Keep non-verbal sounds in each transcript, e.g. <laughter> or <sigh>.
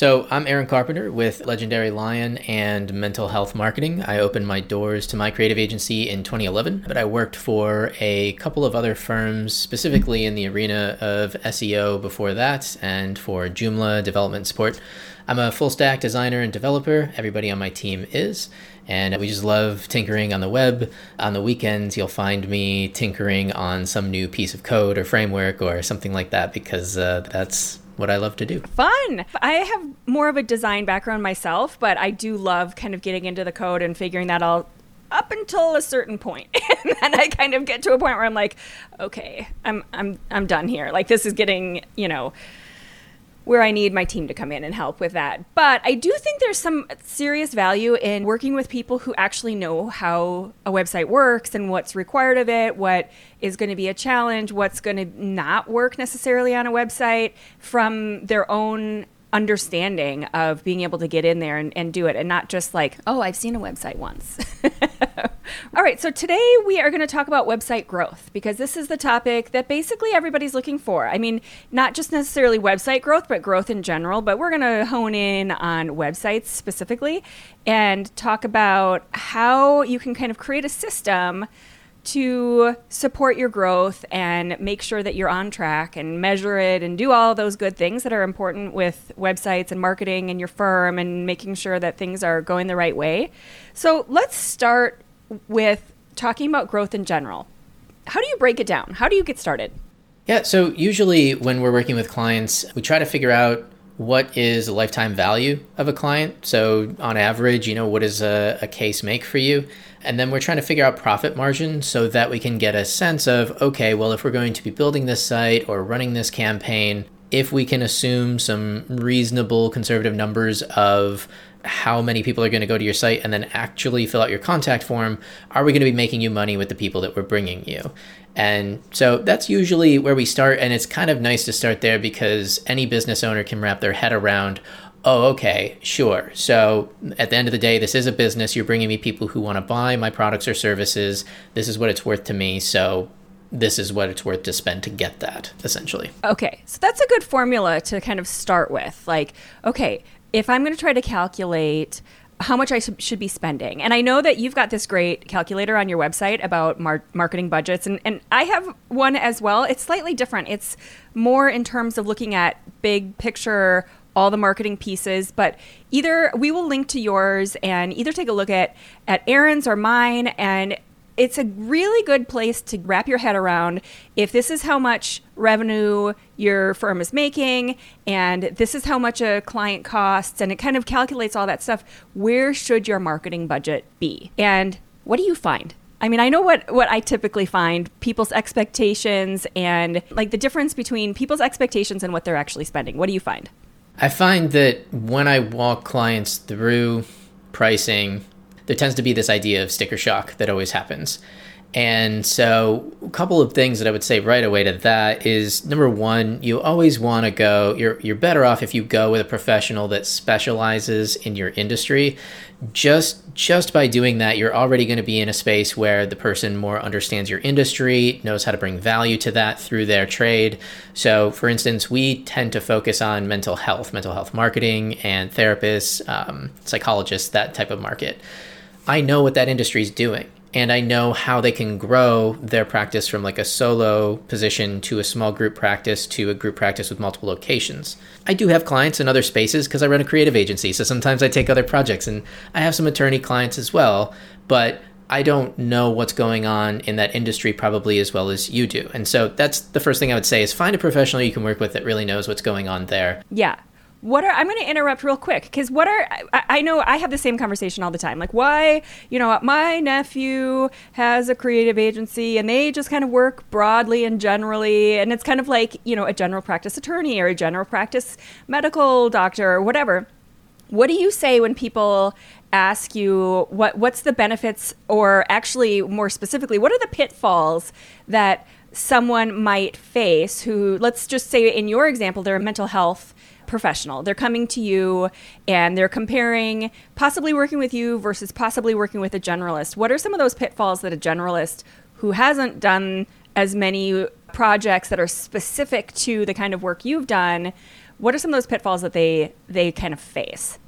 So, I'm Aaron Carpenter with Legendary Lion and Mental Health Marketing. I opened my doors to my creative agency in 2011, but I worked for a couple of other firms, specifically in the arena of SEO before that, and for Joomla development support. I'm a full stack designer and developer. Everybody on my team is. And we just love tinkering on the web. On the weekends, you'll find me tinkering on some new piece of code or framework or something like that because uh, that's what I love to do. Fun. I have more of a design background myself, but I do love kind of getting into the code and figuring that all up until a certain point. <laughs> and then I kind of get to a point where I'm like, okay, I'm I'm I'm done here. Like this is getting, you know, where I need my team to come in and help with that. But I do think there's some serious value in working with people who actually know how a website works and what's required of it, what is going to be a challenge, what's going to not work necessarily on a website from their own understanding of being able to get in there and, and do it and not just like, oh, I've seen a website once. <laughs> All right, so today we are going to talk about website growth because this is the topic that basically everybody's looking for. I mean, not just necessarily website growth, but growth in general. But we're going to hone in on websites specifically and talk about how you can kind of create a system to support your growth and make sure that you're on track and measure it and do all those good things that are important with websites and marketing and your firm and making sure that things are going the right way. So let's start with talking about growth in general. How do you break it down? How do you get started? Yeah, so usually when we're working with clients, we try to figure out what is the lifetime value of a client. So, on average, you know, what does a, a case make for you? And then we're trying to figure out profit margin so that we can get a sense of okay, well, if we're going to be building this site or running this campaign, if we can assume some reasonable conservative numbers of how many people are going to go to your site and then actually fill out your contact form, are we going to be making you money with the people that we're bringing you? And so that's usually where we start. And it's kind of nice to start there because any business owner can wrap their head around, oh, okay, sure. So at the end of the day, this is a business. You're bringing me people who want to buy my products or services. This is what it's worth to me. So this is what it's worth to spend to get that, essentially. Okay. So that's a good formula to kind of start with. Like, okay, if I'm going to try to calculate how much I should be spending. And I know that you've got this great calculator on your website about mar- marketing budgets, and, and I have one as well. It's slightly different. It's more in terms of looking at big picture all the marketing pieces, but either we will link to yours and either take a look at at Aaron's or mine and it's a really good place to wrap your head around if this is how much revenue your firm is making and this is how much a client costs and it kind of calculates all that stuff where should your marketing budget be and what do you find I mean, I know what what I typically find people's expectations and like the difference between people's expectations and what they're actually spending. What do you find? I find that when I walk clients through pricing, there tends to be this idea of sticker shock that always happens. And so, a couple of things that I would say right away to that is number one, you always want to go. You're you're better off if you go with a professional that specializes in your industry. Just just by doing that, you're already going to be in a space where the person more understands your industry, knows how to bring value to that through their trade. So, for instance, we tend to focus on mental health, mental health marketing, and therapists, um, psychologists, that type of market. I know what that industry is doing and I know how they can grow their practice from like a solo position to a small group practice to a group practice with multiple locations. I do have clients in other spaces because I run a creative agency, so sometimes I take other projects and I have some attorney clients as well, but I don't know what's going on in that industry probably as well as you do. And so that's the first thing I would say is find a professional you can work with that really knows what's going on there. Yeah what are i'm going to interrupt real quick because what are I, I, know i have the same conversation all the time. Like why you know my nephew has a creative agency and they just kind of work broadly and generally and it's kind of like you know a general practice attorney or a general practice medical doctor or whatever. What do you say when people ask you what what's the benefits or actually more specifically what are the pitfalls that someone might face who let's just say in your example they're a mental health professional they're coming to you and they're comparing possibly working with you versus possibly working with a generalist what are some of those pitfalls that a generalist who hasn't done as many projects that are specific to the kind of work you've done what are some of those pitfalls that they they kind of face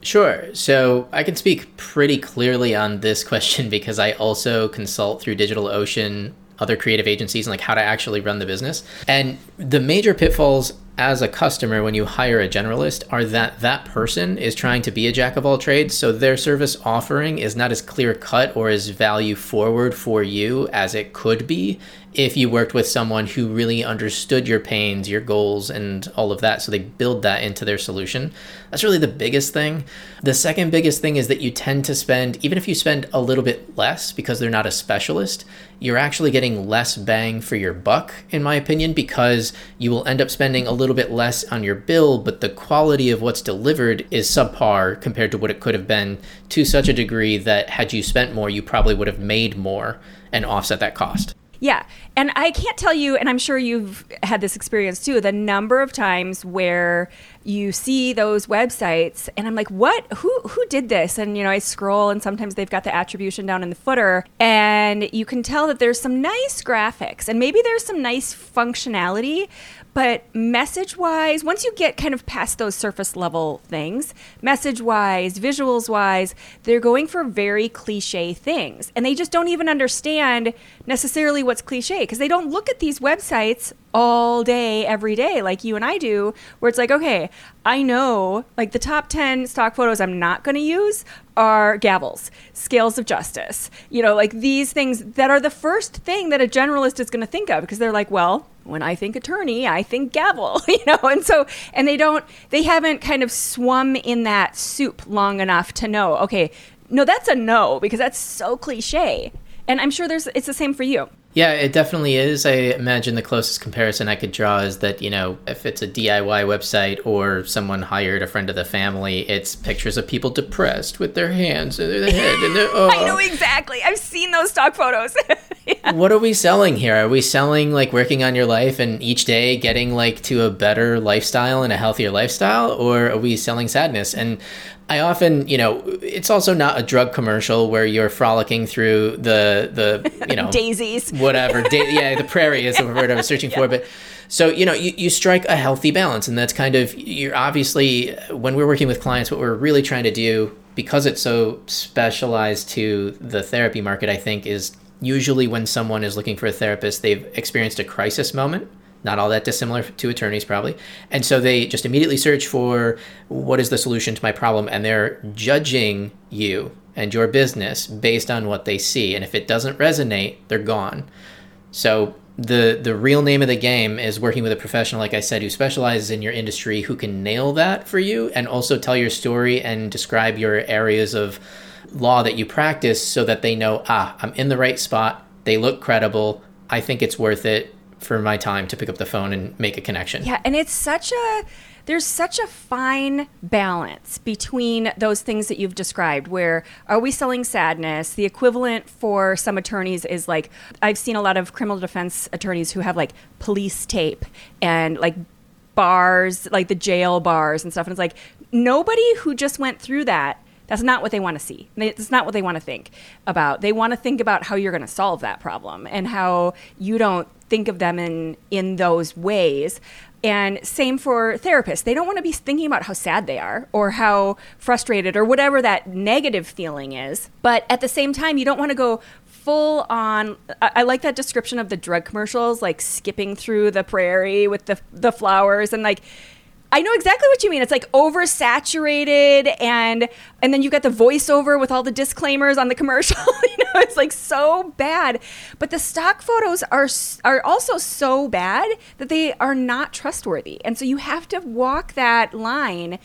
Sure. So I can speak pretty clearly on this question <laughs> because I also consult through DigitalOcean, other creative agencies, and like how to actually run the business. And the major pitfalls as a customer when you hire a generalist are that that person is trying to be a jack of all trades. So their service offering is not as clear cut or as value forward for you as it could be if you worked with someone who really understood your pains your goals and all of that so they build that into their solution that's really the biggest thing the second biggest thing is that you tend to spend even if you spend a little bit less because they're not a specialist you're actually getting less bang for your buck in my opinion because you will end up spending a little bit less on your bill, but the quality of what's delivered is subpar compared to what it could have been to such a degree that had you spent more, you probably would have made more and offset that cost. Yeah. And I can't tell you, and I'm sure you've had this experience too, the number of times where you see those websites and I'm like, what? Who who did this? And you know, I scroll and sometimes they've got the attribution down in the footer and you can tell that there's some nice graphics and maybe there's some nice functionality, but message wise, once you get kind of past those surface level things, message wise, visuals wise, they're going for very cliche things. And they just don't even understand necessarily what's cliche because they don't look at these websites all day, every day, like you and I do, where it's like, okay, I know like the top 10 stock photos I'm not going to use are gavels, scales of justice, you know, like these things that are the first thing that a generalist is going to think of because they're like, well, when I think attorney, I think gavel, <laughs> you know, and so, and they don't, they haven't kind of swum in that soup long enough to know, okay, no, that's a no because that's so cliche. And I'm sure there's, it's the same for you. Yeah, it definitely is. I imagine the closest comparison I could draw is that, you know, if it's a DIY website or someone hired a friend of the family, it's pictures of people depressed with their hands and their head and their oh. <laughs> I know oh. exactly. I've seen those stock photos. yeah. <laughs> What are we selling here? Are we selling like working on your life and each day getting like to a better lifestyle and a healthier lifestyle or are we selling sadness? And I often, you know, it's also not a drug commercial where you're frolicking through the the you know <laughs> daisies, whatever. Da- yeah, the <laughs> prairie is the word I was searching yeah. for, but. So, you know, you, you strike a healthy balance, and that's kind of, you're obviously, when we're working with clients, what we're really trying to do, because it's so specialized to the therapy market, I think, is usually when someone is looking for a therapist, they've experienced a crisis moment not all that dissimilar to attorneys probably and so they just immediately search for what is the solution to my problem? and they're judging you and your business based on what they see and if it doesn't resonate they're gone. So the the real name of the game is working with a professional like i said who specializes in your industry who can nail that for you and also tell your story and describe your areas of law that you practice so that they know ah i'm in the right spot. They look credible. I think it's worth it for my time to pick up the phone and make a connection. Yeah, and it's such a there's such a fine balance between those things that you've described where are we selling sadness? The equivalent for some attorneys is like i've seen a lot of criminal defense attorneys who have like police tape and like bars like the jail bars and stuff and it's like nobody who just went through that that's not what they want to see. It's not what they want to think about. They want to think about how you're going to solve that problem and how you don't think of them in in those ways. And same for therapists. They don't want to be thinking about how sad they are or how frustrated or whatever that negative feeling is. But at the same time, you don't want to go full on I, I, like that description of the drug commercials like skipping through the prairie with the the flowers and like I know exactly what you mean. It's like oversaturated and and then you get the voiceover with all the disclaimers on the commercial. <laughs> you know, it's like so bad. But the stock photos are are also so bad that they are not trustworthy. And so you have to walk that line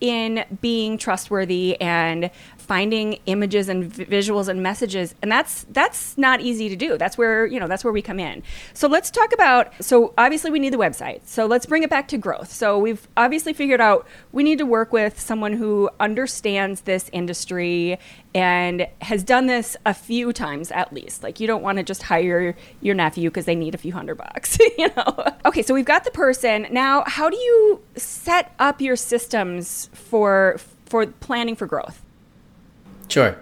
in being trustworthy and finding images and visuals and messages and that's that's not easy to do. That's where you know that's where we come in. So let's talk about so obviously we need the website. So let's bring it back to growth. So we've obviously figured out we need to work with someone who understands this industry and has done this a few times at least. Like you don't want to just hire your nephew because they need a few hundred bucks <laughs> you know? Okay so we've got the person. Now how do you set up your systems for for planning for growth Sure.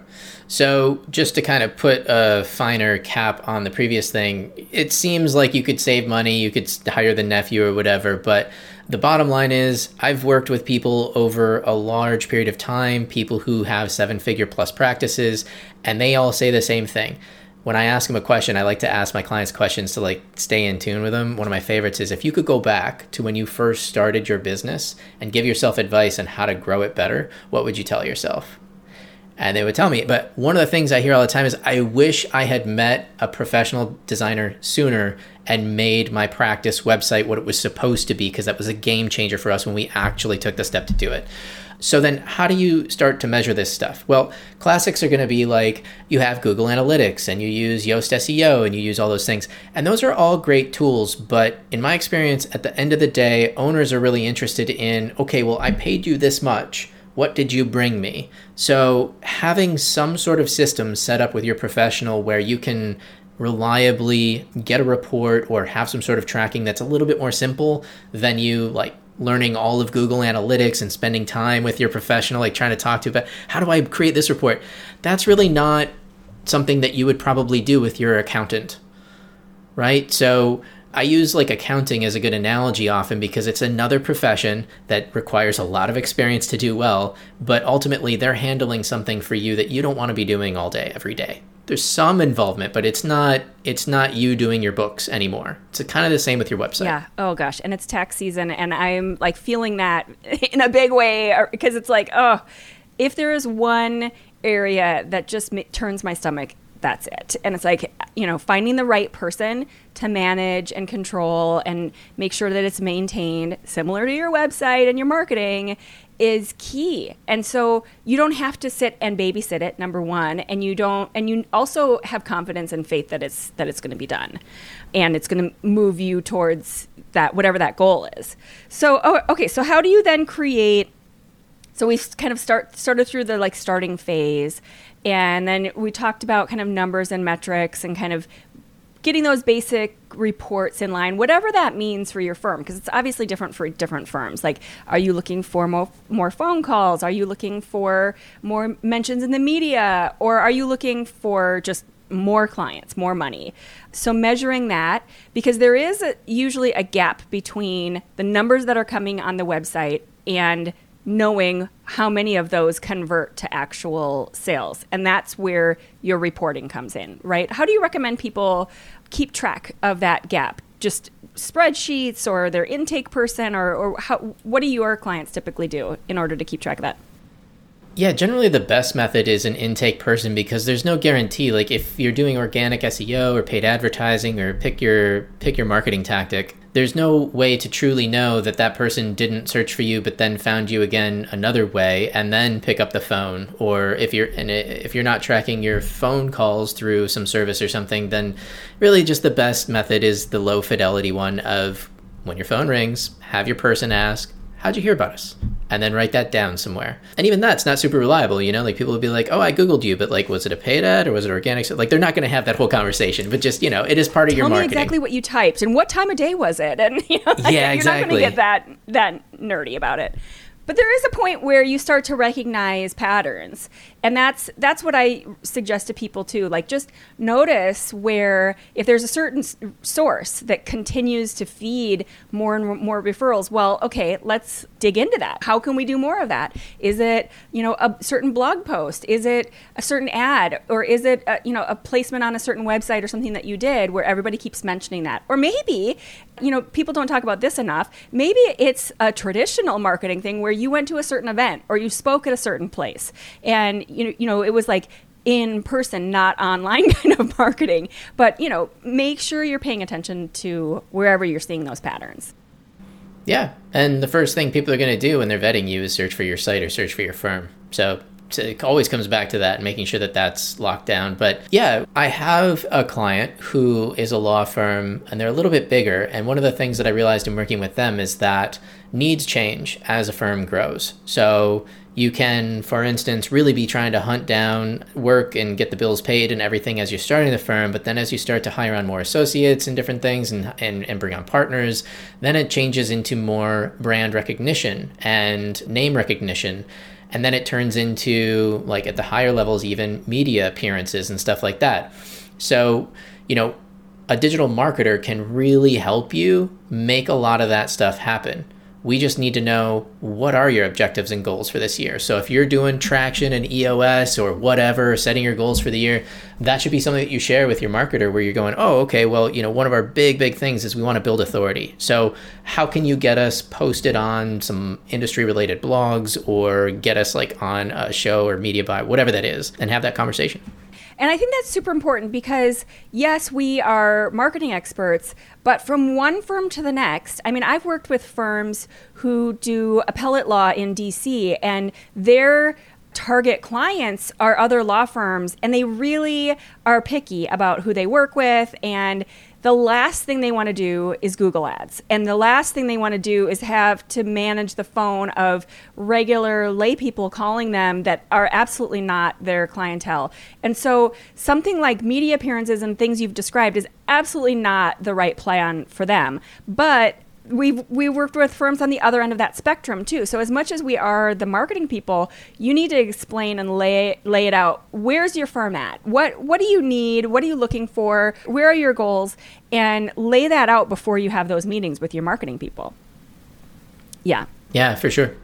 So, just to kind of put a finer cap on the previous thing, it seems like you could save money, you could hire the nephew or whatever, but the bottom line is I've worked with people over a large period of time, people who have seven figure plus practices, and they all say the same thing. When I ask them a question, I like to ask my clients questions to like stay in tune with them. One of my favorites is if you could go back to when you first started your business and give yourself advice on how to grow it better, what would you tell yourself? And they would tell me. But one of the things I hear all the time is, I wish I had met a professional designer sooner and made my practice website what it was supposed to be, because that was a game changer for us when we actually took the step to do it. So then, how do you start to measure this stuff? Well, classics are going to be like you have Google Analytics and you use Yoast SEO and you use all those things. And those are all great tools. But in my experience, at the end of the day, owners are really interested in okay, well, I paid you this much what did you bring me? So, having some sort of system set up with your professional where you can reliably get a report or have some sort of tracking that's a little bit more simple than you like learning all of Google Analytics and spending time with your professional, like trying to talk to about how do I create this report? That's really not something that you would probably do with your accountant, right? So I use like accounting as a good analogy often because it's another profession that requires a lot of experience to do well, but ultimately they're handling something for you that you don't want to be doing all day every day. There's some involvement, but it's not it's not you doing your books anymore. It's kind of the same with your website. Yeah. Oh gosh, and it's tax season and I'm like feeling that <laughs> in a big way because it's like, oh, if there is one area that just turns my stomach that's it. And it's like, you know, finding the right person to manage and control and make sure that it's maintained similar to your website and your marketing is key. And so you don't have to sit and babysit it number 1 and you don't and you also have confidence and faith that it's that it's going to be done and it's going to move you towards that whatever that goal is. So oh, okay, so how do you then create so we kind of start started through the like starting phase and then we talked about kind of numbers and metrics and kind of getting those basic reports in line, whatever that means for your firm, because it's obviously different for different firms. Like, are you looking for more, more phone calls? Are you looking for more mentions in the media? Or are you looking for just more clients, more money? So, measuring that, because there is a, usually a gap between the numbers that are coming on the website and knowing how many of those convert to actual sales. And that's where your reporting comes in, right? How do you recommend people keep track of that gap? Just spreadsheets or their intake person or, or how, what do your clients typically do in order to keep track of that? Yeah, generally the best method is an intake person because there's no guarantee. Like if you're doing organic SEO or paid advertising or pick your pick your marketing tactic, there's no way to truly know that that person didn't search for you but then found you again another way and then pick up the phone or if you're and if you're not tracking your phone calls through some service or something then really just the best method is the low fidelity one of when your phone rings have your person ask how'd you hear about us? And then write that down somewhere. And even that's not super reliable, you know? Like people would be like, oh, I Googled you, but like, was it a paid ad or was it organic? Like they're not going to have that whole conversation, but just, you know, it is part of Tell your marketing. Tell me exactly what you typed and what time of day was it? <laughs> And, you know, like, yeah, exactly. You're not going to get that, that nerdy about it. But there is a point where you start to recognize patterns. And that's that's what I suggest to people too. Like just notice where if there's a certain source that continues to feed more and more referrals, well, okay, let's dig into that. How can we do more of that? Is it, you know, a certain blog post? Is it a certain ad or is it a, you know, a placement on a certain website or something that you did where everybody keeps mentioning that? Or maybe, you know, people don't talk about this enough. Maybe it's a traditional marketing thing where you went to a certain event or you spoke at a certain place and you know, you know, it was like in person, not online <laughs> kind of marketing. But, you know, make sure you're paying attention to wherever you're seeing those patterns. Yeah. And the first thing people are going to do when they're vetting you is search for your site or search for your firm. So it always comes back to that, making sure that that's locked down. But yeah, I have a client who is a law firm and they're a little bit bigger. And one of the things that I realized in working with them is that needs change as a firm grows. So you can, for instance, really be trying to hunt down work and get the bills paid and everything as you're starting the firm. But then as you start to hire on more associates and different things and, and, and bring on partners, then it changes into more brand recognition and name recognition. And then it turns into, like at the higher levels, even media appearances and stuff like that. So, you know, a digital marketer can really help you make a lot of that stuff happen we just need to know what are your objectives and goals for this year. So if you're doing traction and EOS or whatever, setting your goals for the year, that should be something that you share with your marketer where you're going, "Oh, okay, well, you know, one of our big big things is we want to build authority. So how can you get us posted on some industry related blogs or get us like on a show or media buy, whatever that is, and have that conversation?" And I think that's super important because, yes, we are marketing experts, but from one firm to the next, I mean, I've worked with firms who do appellate law in DC, and their target clients are other law firms, and they really are picky about who they work with and the last thing they want to do is Google Ads. And the last thing they want to do is have to manage the phone of regular lay people calling them that are absolutely not their clientele. And so something like media appearances and things you've described is absolutely not the right plan for them. But we've we worked with firms on the other end of that spectrum too. So as much as we are the marketing people, you need to explain and lay lay it out. Where's your firm at? What what do you need? What are you looking for? Where are your goals? And lay that out before you have those meetings with your marketing people. Yeah. Yeah, for sure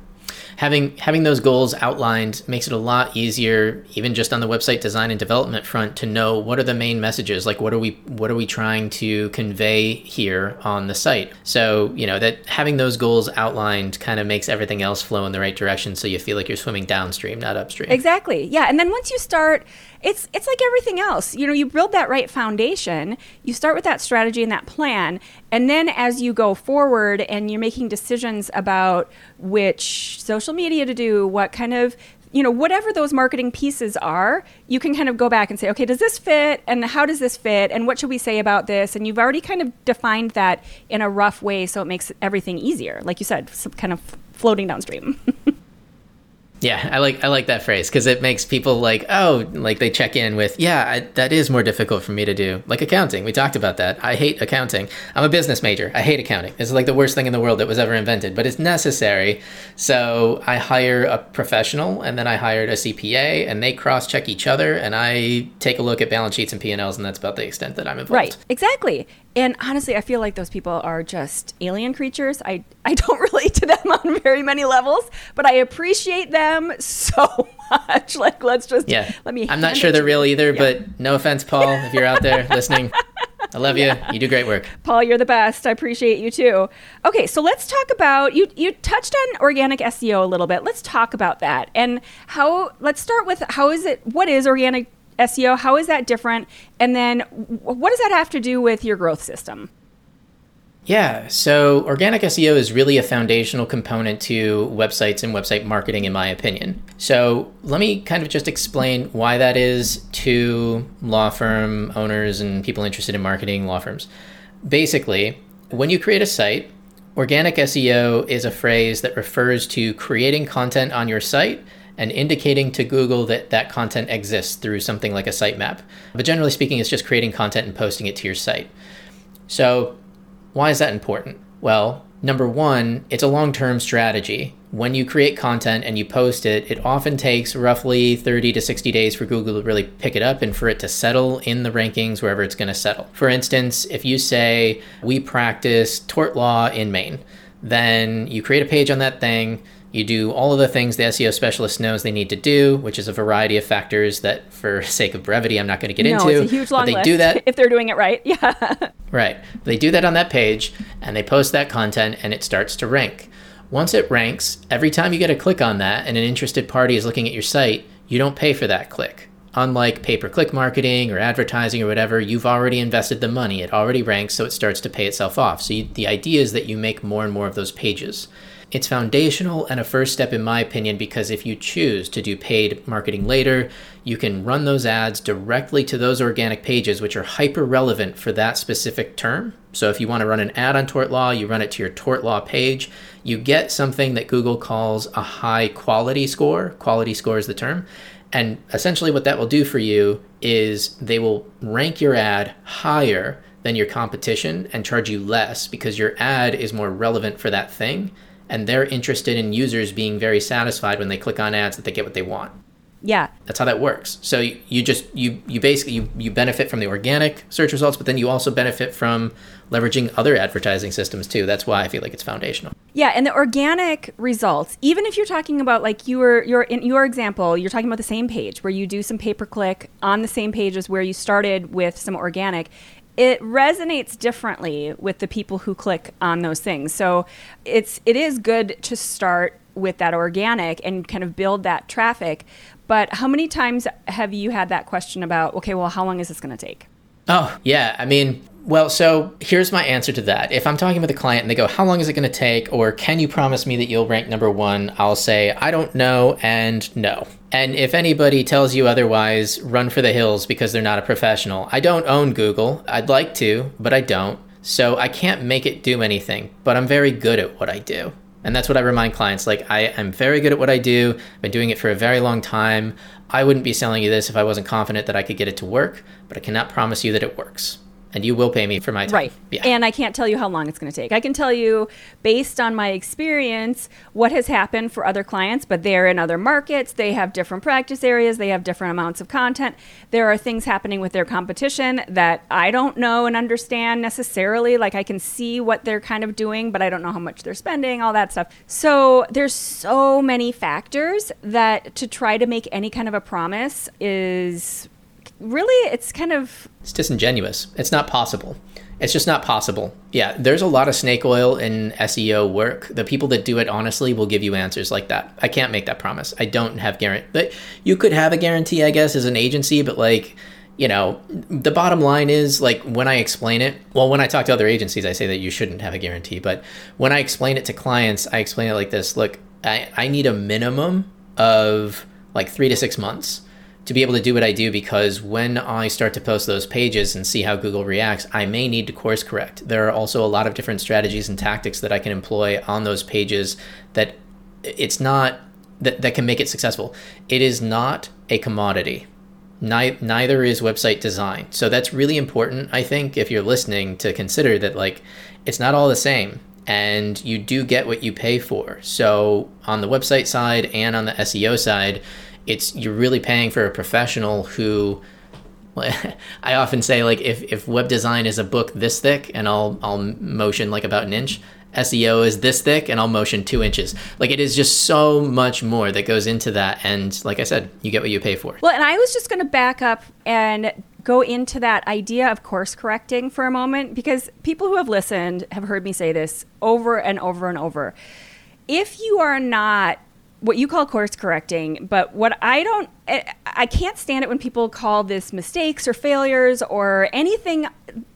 having having those goals outlined makes it a lot easier even just on the website design and development front to know what are the main messages like what are we what are we trying to convey here on the site. So you know that having those goals outlined kind of makes everything else flow in the right direction so you feel like you're swimming downstream not upstream. Exactly. Yeah and then once you start it's it's like everything else. You know, you build that right foundation. You start with that strategy and that plan, and then as you go forward and you're making decisions about which social media to do, what kind of you know, whatever those marketing pieces are, you can kind of go back and say, okay, does this fit? And how does this fit? And what should we say about this? And you've already kind of defined that in a rough way so it makes everything easier. Like you said, kind of floating downstream. <laughs> Yeah, I like I like that phrase because it makes people like oh like they check in with yeah I, that is more difficult for me to do like accounting. We talked about that. I hate accounting. I'm a business major. I hate accounting. It's like the worst thing in the world that was ever invented, but it's necessary. So I hire a professional and then I hired a CPA and they cross check each other and I take a look at balance sheets and P and Ls and that's about the extent that I'm involved. Right, exactly. And honestly, I feel like those people are just alien creatures. I, <laughs> I don't relate to them on very many levels, but I appreciate them so <laughs> much. Like, let's just yeah. Let me. I'm not sure they're real either, yeah. but no offense, Paul, if you're out there <laughs> listening. I love you. Yeah. You do great work. Paul, you're the best. I appreciate you too. Okay, so let's talk about you you touched on organic SEO a little bit. Let's talk about that. And how let's start with how is it what is organic SEO? How is that different? And then what does that have to do with your growth system? Yeah, so organic SEO is really a foundational component to websites and website marketing, in my opinion. So let me kind of just explain why that is to law firm owners and people interested in marketing law firms. Basically, when you create a site, organic SEO is a phrase that refers to creating content on your site and indicating to Google that that content exists through something like a sitemap. But generally speaking, it's just creating content and posting it to your site. So, why is that important? Well, number one, it's a long term strategy. When you create content and you post it, it often takes roughly 30 to 60 days for Google to really pick it up and for it to settle in the rankings wherever it's going to settle. For instance, if you say, We practice tort law in Maine, then you create a page on that thing you do all of the things the SEO specialist knows they need to do, which is a variety of factors that, for sake of brevity, I'm not going to get no, into. It's a huge long but they list do that <laughs> if they're doing it right. <laughs> Yeah. right. They do that on that page, and they post that content, and it starts to rank. Once it ranks, every time you get a click on that, and an interested party is looking at your site, you don't pay for that click. Unlike pay per click marketing or advertising or whatever, you've already invested the money. It already ranks, so it starts to pay itself off. So you, the idea is that you make more and more of those pages. It's foundational and a first step, in my opinion, because if you choose to do paid marketing later, you can run those ads directly to those organic pages, which are hyper relevant for that specific term. So if you want to run an ad on tort law, you run it to your tort law page. You get something that Google calls a high quality score. Quality score is the term. And essentially, what that will do for you is they will rank your ad higher than your competition and charge you less because your ad is more relevant for that thing and they're interested in users being very satisfied when they click on ads that they get what they want. Yeah. That's how that works. So you, just you you basically you, you benefit from the organic search results, but then you also benefit from leveraging other advertising systems too. That's why I feel like it's foundational. Yeah, and the organic results, even if you're talking about like you were your in your example, you're talking about the same page where you do some pay per click on the same page as where you started with some organic it resonates differently with the people who click on those things. So it's it is good to start with that organic and kind of build that traffic. But how many times have you had that question about, okay, well, how long is this going to take? Oh, yeah. I mean, well, so here's my answer to that. If I'm talking with a client and they go, How long is it going to take? Or can you promise me that you'll rank number one? I'll say, I don't know and no. And if anybody tells you otherwise, run for the hills because they're not a professional. I don't own Google. I'd like to, but I don't. So I can't make it do anything, but I'm very good at what I do. And that's what I remind clients. Like, I am very good at what I do. I've been doing it for a very long time. I wouldn't be selling you this if I wasn't confident that I could get it to work, but I cannot promise you that it works and you will pay me for my time. Right. Yeah. And I can't tell you how long it's going to take. I can tell you based on my experience what has happened for other clients, but they're in other markets, they have different practice areas, they have different amounts of content. There are things happening with their competition that I don't know and understand necessarily. Like I can see what they're kind of doing, but I don't know how much they're spending, all that stuff. So there's so many factors that to try to make any kind of a promise is really it's kind of it's disingenuous. It's not possible. It's just not possible. Yeah, there's a lot of snake oil in SEO work. The people that do it honestly will give you answers like that. I can't make that promise. I don't have guarantee. But you could have a guarantee, I guess, as an agency, but like you know, the bottom line is like when I explain it, well, when I talk to other agencies, I say that you shouldn't have a guarantee. But when I explain it to clients, I explain it like this look, I, I need a minimum of like three to six months to be able to do what I do because when I start to post those pages and see how Google reacts, I may need to course correct. There are also a lot of different strategies and tactics that I can employ on those pages that it's not that, that can make it successful. It is not a commodity. neither is website design. So that's really important, I think, if you're listening to consider that like it's not all the same and you do get what you pay for. So on the website side and on the SEO side, it's you're really paying for a professional who <laughs> I often say like if, if web design is a book this thick and I'll I'll motion like about an inch, SEO is this thick and I'll motion two inches. Like it is just so much more that goes into that and like I said, you get what you pay for. Well and I was just gonna back up and go into that idea of course correcting for a moment because people who have listened have heard me say this over and over and over. If you are not what you call course correcting, but what I don't, eh, I can't stand it when people call this mistakes or failures or anything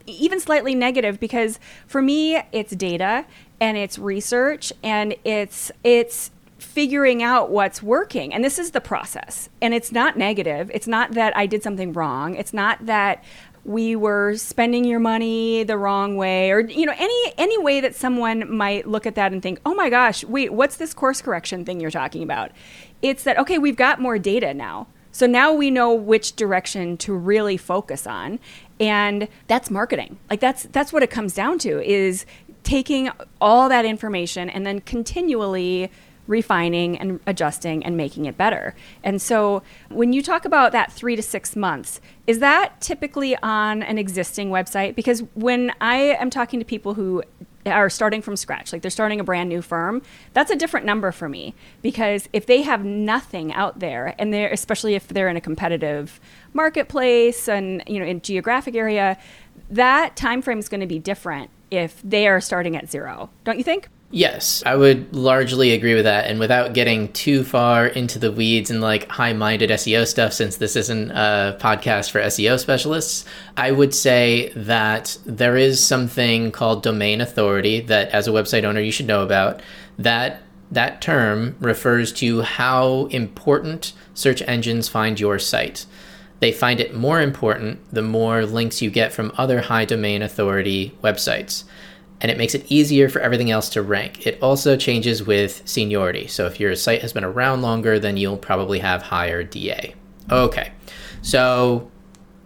even slightly negative because for me it's data and it's research and it's it's figuring out what's working. And this is the process. And it's not negative. It's not that i did something wrong. It's not that we were spending your money the wrong way or you know any any way that someone might look at that and think oh my gosh wait what's this course correction thing you're talking about? It's that okay we've got more data now. So now we know which direction to really focus on and that's marketing. Like that's that's what it comes down to is taking all that information and then continually refining and adjusting and making it better. And so when you talk about that three to six months, is that typically on an existing website? Because when I am talking to people who are starting from scratch, like they're starting a brand new firm, that's a different number for me because if they have nothing out there and they're especially if they're in a competitive marketplace and you know in geographic area, that time frame is going to be different if they are starting at zero. Don't you think? Yes, I would largely agree with that. And without getting too far into the weeds and like high minded SEO stuff, since this isn't a podcast for SEO specialists, I would say that there is something called domain authority that, as a website owner, you should know about. That that term refers to how important search engines find your site. They find it more important the more links you get from other high domain authority websites and it makes it easier for everything else to rank. It also changes with seniority. So if your site has been around longer, then you'll probably have higher DA. Okay, so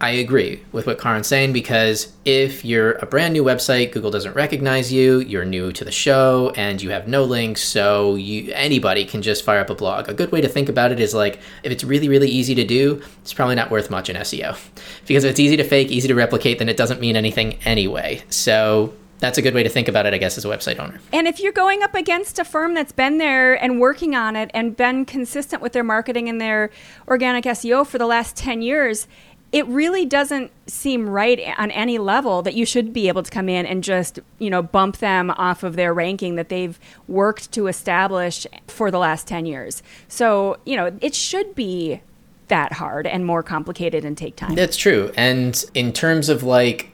I agree with what Karin's saying because if you're a brand new website, Google doesn't recognize you, you're new to the show, and you have no links, so you anybody can just fire up a blog. A good way to think about it is like if it's really, really easy to do, it's probably not worth much in SEO. <laughs> Because if it's easy to fake, easy to replicate, then it doesn't mean anything anyway. So that's a good way to think about it, I guess, as a website owner. And if you're going up against a firm that's been there and working on it and been consistent with their marketing and their organic SEO for the last 10 years, it really doesn't seem right on any level that you should be able to come in and just, you know, bump them off of their ranking that they've worked to establish for the last 10 years. So, you know, it should be that hard and more complicated and take time. That's true. And in terms of like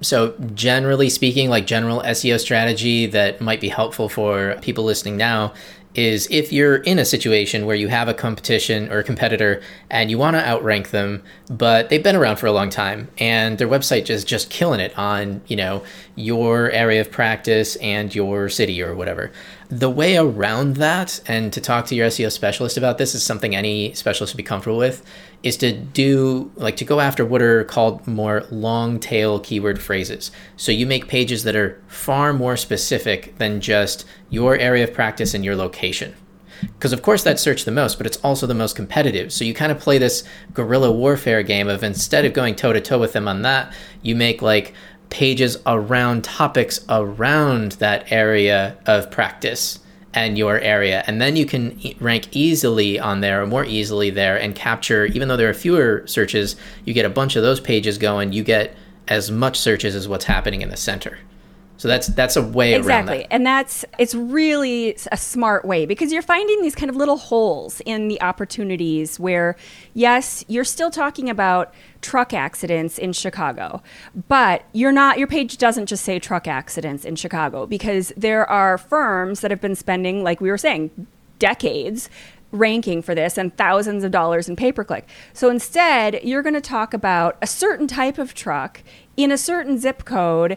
so, generally speaking, like general SEO strategy that might be helpful for people listening now is if you're in a situation where you have a competition or a competitor and you want to outrank them, but they've been around for a long time and their website is just killing it on, you know, your area of practice and your city or whatever. The way around that and to talk to your SEO specialist about this is something any specialist would be comfortable with is to do like to go after what are called more long tail keyword phrases. So you make pages that are far more specific than just your area of practice and your location. Because of course that's searched the most, but it's also the most competitive. So you kind of play this guerrilla warfare game of instead of going toe to toe with them on that, you make like pages around topics around that area of practice and your area. And then you can rank easily on there or more easily there and capture, even though there are fewer searches, you get a bunch of those pages going, you get as much searches as what's happening in the center. So that's that's a way exactly, that. and that's it's really a smart way because you're finding these kind of little holes in the opportunities where, yes, you're still talking about truck accidents in Chicago, but you're not. Your page doesn't just say truck accidents in Chicago because there are firms that have been spending, like we were saying, decades ranking for this and thousands of dollars in pay per click. So instead, you're going to talk about a certain type of truck in a certain zip code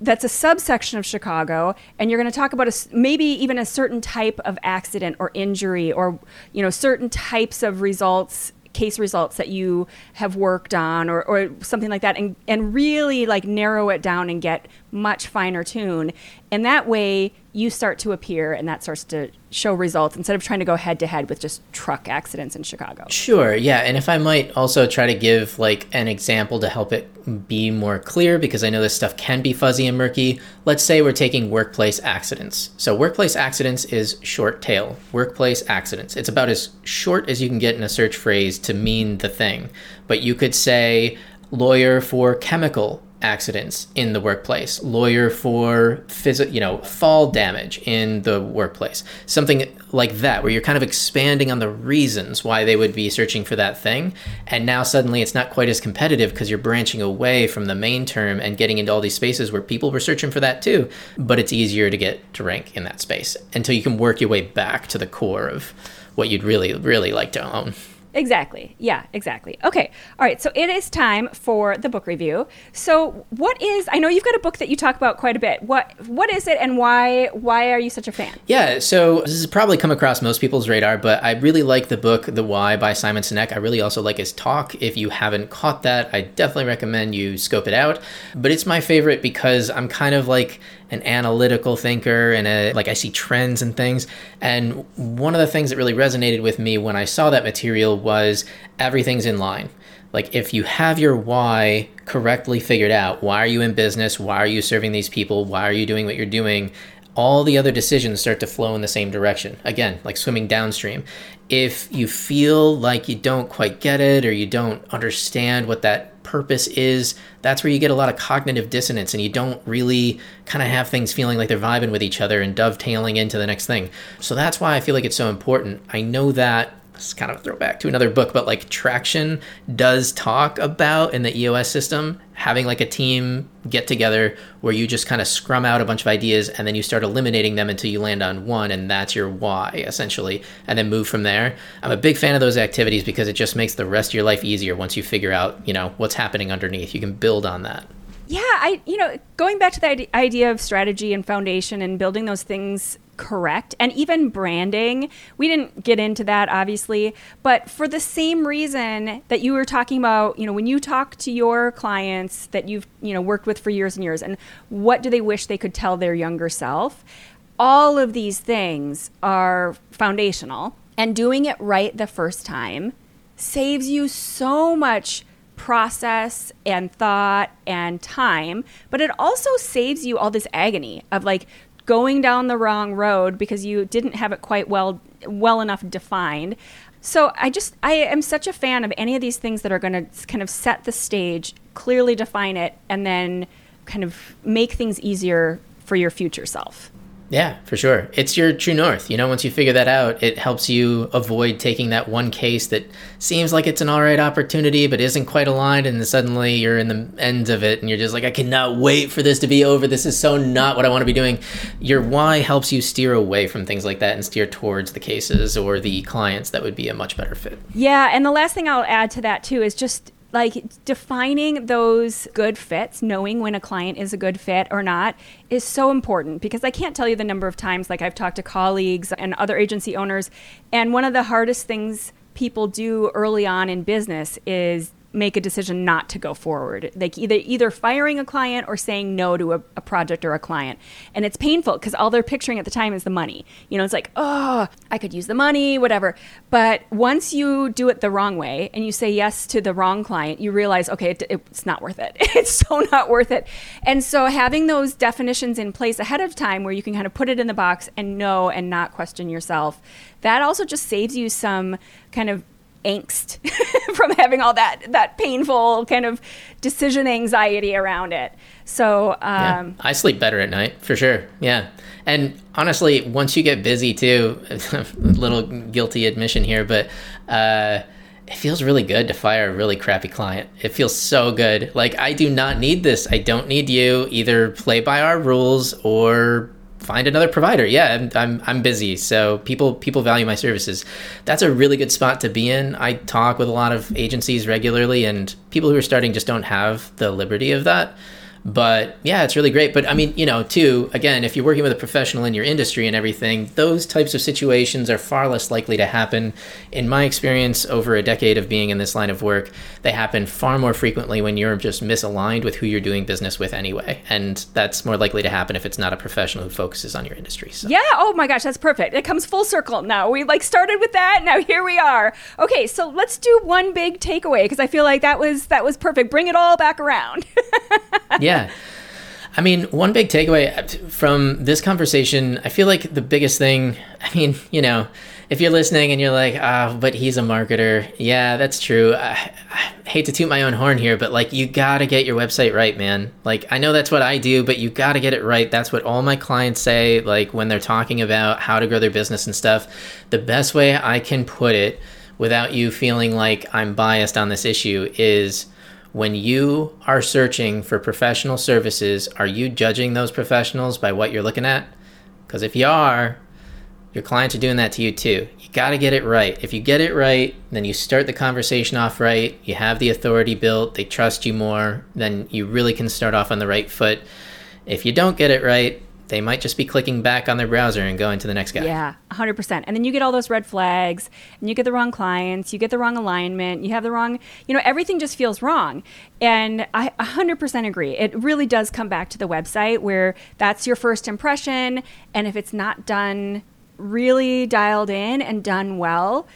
that's a subsection of Chicago, and you're going to talk about a, maybe even a certain type of accident or injury, or you know certain types of results, case results that you have worked on, or, or something like that, and and really like narrow it down and get much finer tune, and that way you start to appear, and that starts to show results instead of trying to go head to head with just truck accidents in Chicago. Sure, yeah. And if I might also try to give like an example to help it be more clear, because I know this stuff can be fuzzy and murky. Let's say we're taking workplace accidents. So, workplace accidents is short tail. Workplace accidents. It's about as short as you can get in a search phrase to mean the thing. But you could say, lawyer for chemical accidents in the workplace, lawyer for physical, you know, fall damage in the workplace, something like that, where you're kind of expanding on the reasons why they would be searching for that thing. And now suddenly it's not quite as competitive because you're branching away from the main term and getting into all these spaces where people were searching for that too. But it's easier to get to rank in that space until you can work your way back to the core of what you'd really, really like to own. Exactly. Yeah, exactly. Okay. All right. So it is time for the book review. So what is I know you've got a book that you talk about quite a bit. What what is it and why why are you such a fan? Yeah, so this has probably come across most people's radar, but I really like the book The Why by Simon Sinek. I really also like his talk. If you haven't caught that, I definitely recommend you scope it out. But it's my favorite because I'm kind of like an analytical thinker and a, like I see trends and things. And one of the things that really resonated with me when I saw that material was everything's in line. Like if you have your why correctly figured out, why are you in business? Why are you serving these people? Why are you doing what you're doing? All the other decisions start to flow in the same direction. Again, like swimming downstream. If you feel like you don't quite get it or you don't understand what that purpose is, that's where you get a lot of cognitive dissonance and you don't really kind of have things feeling like they're vibing with each other and dovetailing into the next thing. So that's why I feel like it's so important. I know that it's kind of a throwback to another book, but like Traction does talk about in the EOS system having like a team get together where you just kind of scrum out a bunch of ideas and then you start eliminating them until you land on one and that's your why essentially and then move from there. I'm a big fan of those activities because it just makes the rest of your life easier once you figure out, you know, what's happening underneath. You can build on that. Yeah, I you know, going back to the idea of strategy and foundation and building those things correct. And even branding we didn't get into that obviously but for the same reason that you were talking about you know when you talk to your clients that you've you know worked with for years and years and what do they wish they could tell their younger self? All of these things are foundational and doing it right the first time saves you so much process and thought and time, but it also saves you all this agony of like going down the wrong road because you didn't have it quite well well enough defined. So I just I am such a fan of any of these things that are going to kind of set the stage, clearly define it and then kind of make things easier for your future self. Yeah, for sure. It's your true north. You know, once you figure that out, it helps you avoid taking that one case that seems like it's an all right opportunity, but isn't quite aligned. And suddenly you're in the end of it and you're just like, I cannot wait for this to be over. This is so not what I want to be doing. Your why helps you steer away from things like that and steer towards the cases or the clients that would be a much better fit. Yeah. And the last thing I'll add to that, too, is just like defining those good fits, knowing when a client is a good fit or not, is so important because I can't tell you the number of times like I've talked to colleagues and other agency owners, and one of the hardest things people do early on in business is make a decision not to go forward. Like either either firing a client or saying no to a, a project or a client. And it's painful because all they're picturing at the time is the money. You know, it's like, oh, I could use the money, whatever. But once you do it the wrong way and you say yes to the wrong client, you realize, okay, it, it's not worth it. <laughs> it's so not worth it. And so having those definitions in place ahead of time where you can kind of put it in the box and know and not question yourself, that also just saves you some kind of angst <laughs> from having all that that painful kind of decision anxiety around it. So um, yeah, I sleep better at night for sure. Yeah, and honestly, once you get busy too, a <laughs> little guilty admission here, but. Uh, it feels really good to fire a really crappy client. It feels so good. Like I do not need this. I don't need you. Either play by our rules or find another provider. Yeah, I'm, I'm, I'm busy, so people people value my services. That's a really good spot to be in. I talk with a lot of agencies regularly, and people who are starting just don't have the liberty of that. But yeah, it's really great. But I mean, you know, too, again, if you're working with a professional in your industry and everything, those types of situations are far less likely to happen. In my experience, over a decade of being in this line of work, they happen far more frequently when you're just misaligned with who you're doing business with anyway. And that's more likely to happen if it's not a professional who focuses on your industry. So. Yeah. Oh my gosh, that's perfect. It comes full circle now. We like started with that. Now here we are. Okay. So let's do one big takeaway because I feel like that was, that was perfect. Bring it all back around. <laughs> yeah yeah. I mean, one big takeaway from this conversation, I feel like the biggest thing, <laughs> I mean, you know, if you're listening and you're like, ah, oh, but he's a marketer. Yeah, that's true. I, I, hate to toot my own horn here, but like, you gotta get your website right, man. Like, I know that's what I do, but you gotta get it right. That's what all my clients say, like, when they're talking about how to grow their business and stuff. The best way I can put it without you feeling like I'm biased on this issue is when you are searching for professional services, are you judging those professionals by what you're looking at? Because if you are, your clients are doing that to you too. You got to get it right. If you get it right, then you start the conversation off right, you have the authority built, they trust you more, then you really can start off on the right foot. If you don't get it right, they might just be clicking back on their browser and going to the next guy. Yeah, 100%. And then you get all those red flags and you get the wrong clients, you get the wrong alignment, you have the wrong, you know, everything just feels wrong. And I 100% agree. It really does come back to the website where that's your first impression. And if it's not done really dialed in and done well,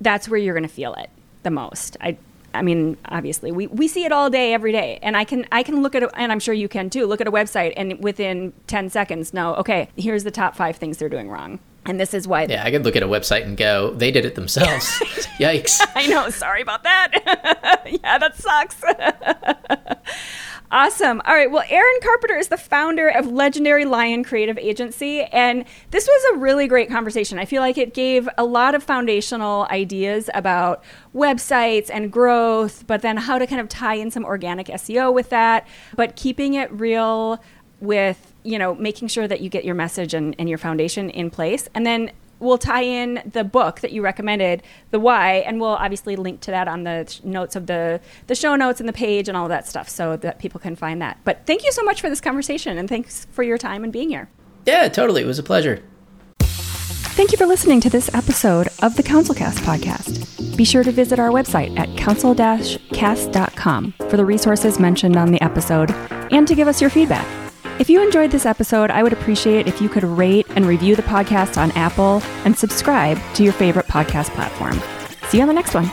that's where you're going to feel it the most. I I mean, obviously, we, we see it all day, every day, and I can I can look at it, and I'm sure you can too. Look at a website, and within ten seconds, know okay, here's the top five things they're doing wrong. And this is why. Yeah, I could look at a website and go, they did it themselves. <laughs> Yikes. I know. Sorry about that. <laughs> yeah, that sucks. <laughs> Awesome. All right. Well, Aaron Carpenter is the founder of Legendary Lion Creative Agency. And this was a really great conversation. I feel like it gave a lot of foundational ideas about websites and growth, but then how to kind of tie in some organic SEO with that, but keeping it real with, you know, making sure that you get your message and, and your foundation in place. And then we'll tie in the book that you recommended, The Why, and we'll obviously link to that on the notes of the the show notes and the page and all of that stuff so that people can find that. But thank you so much for this conversation and thanks for your time and being here. Yeah, totally. It was a pleasure. Thank you for listening to this episode of the CounselCast podcast. Be sure to visit our website at counsel-cast.com for the resources mentioned on the episode and to give us your feedback. If you enjoyed this episode, I would appreciate it if you could rate and review the podcast on Apple and subscribe to your favorite podcast platform. See you on the next one.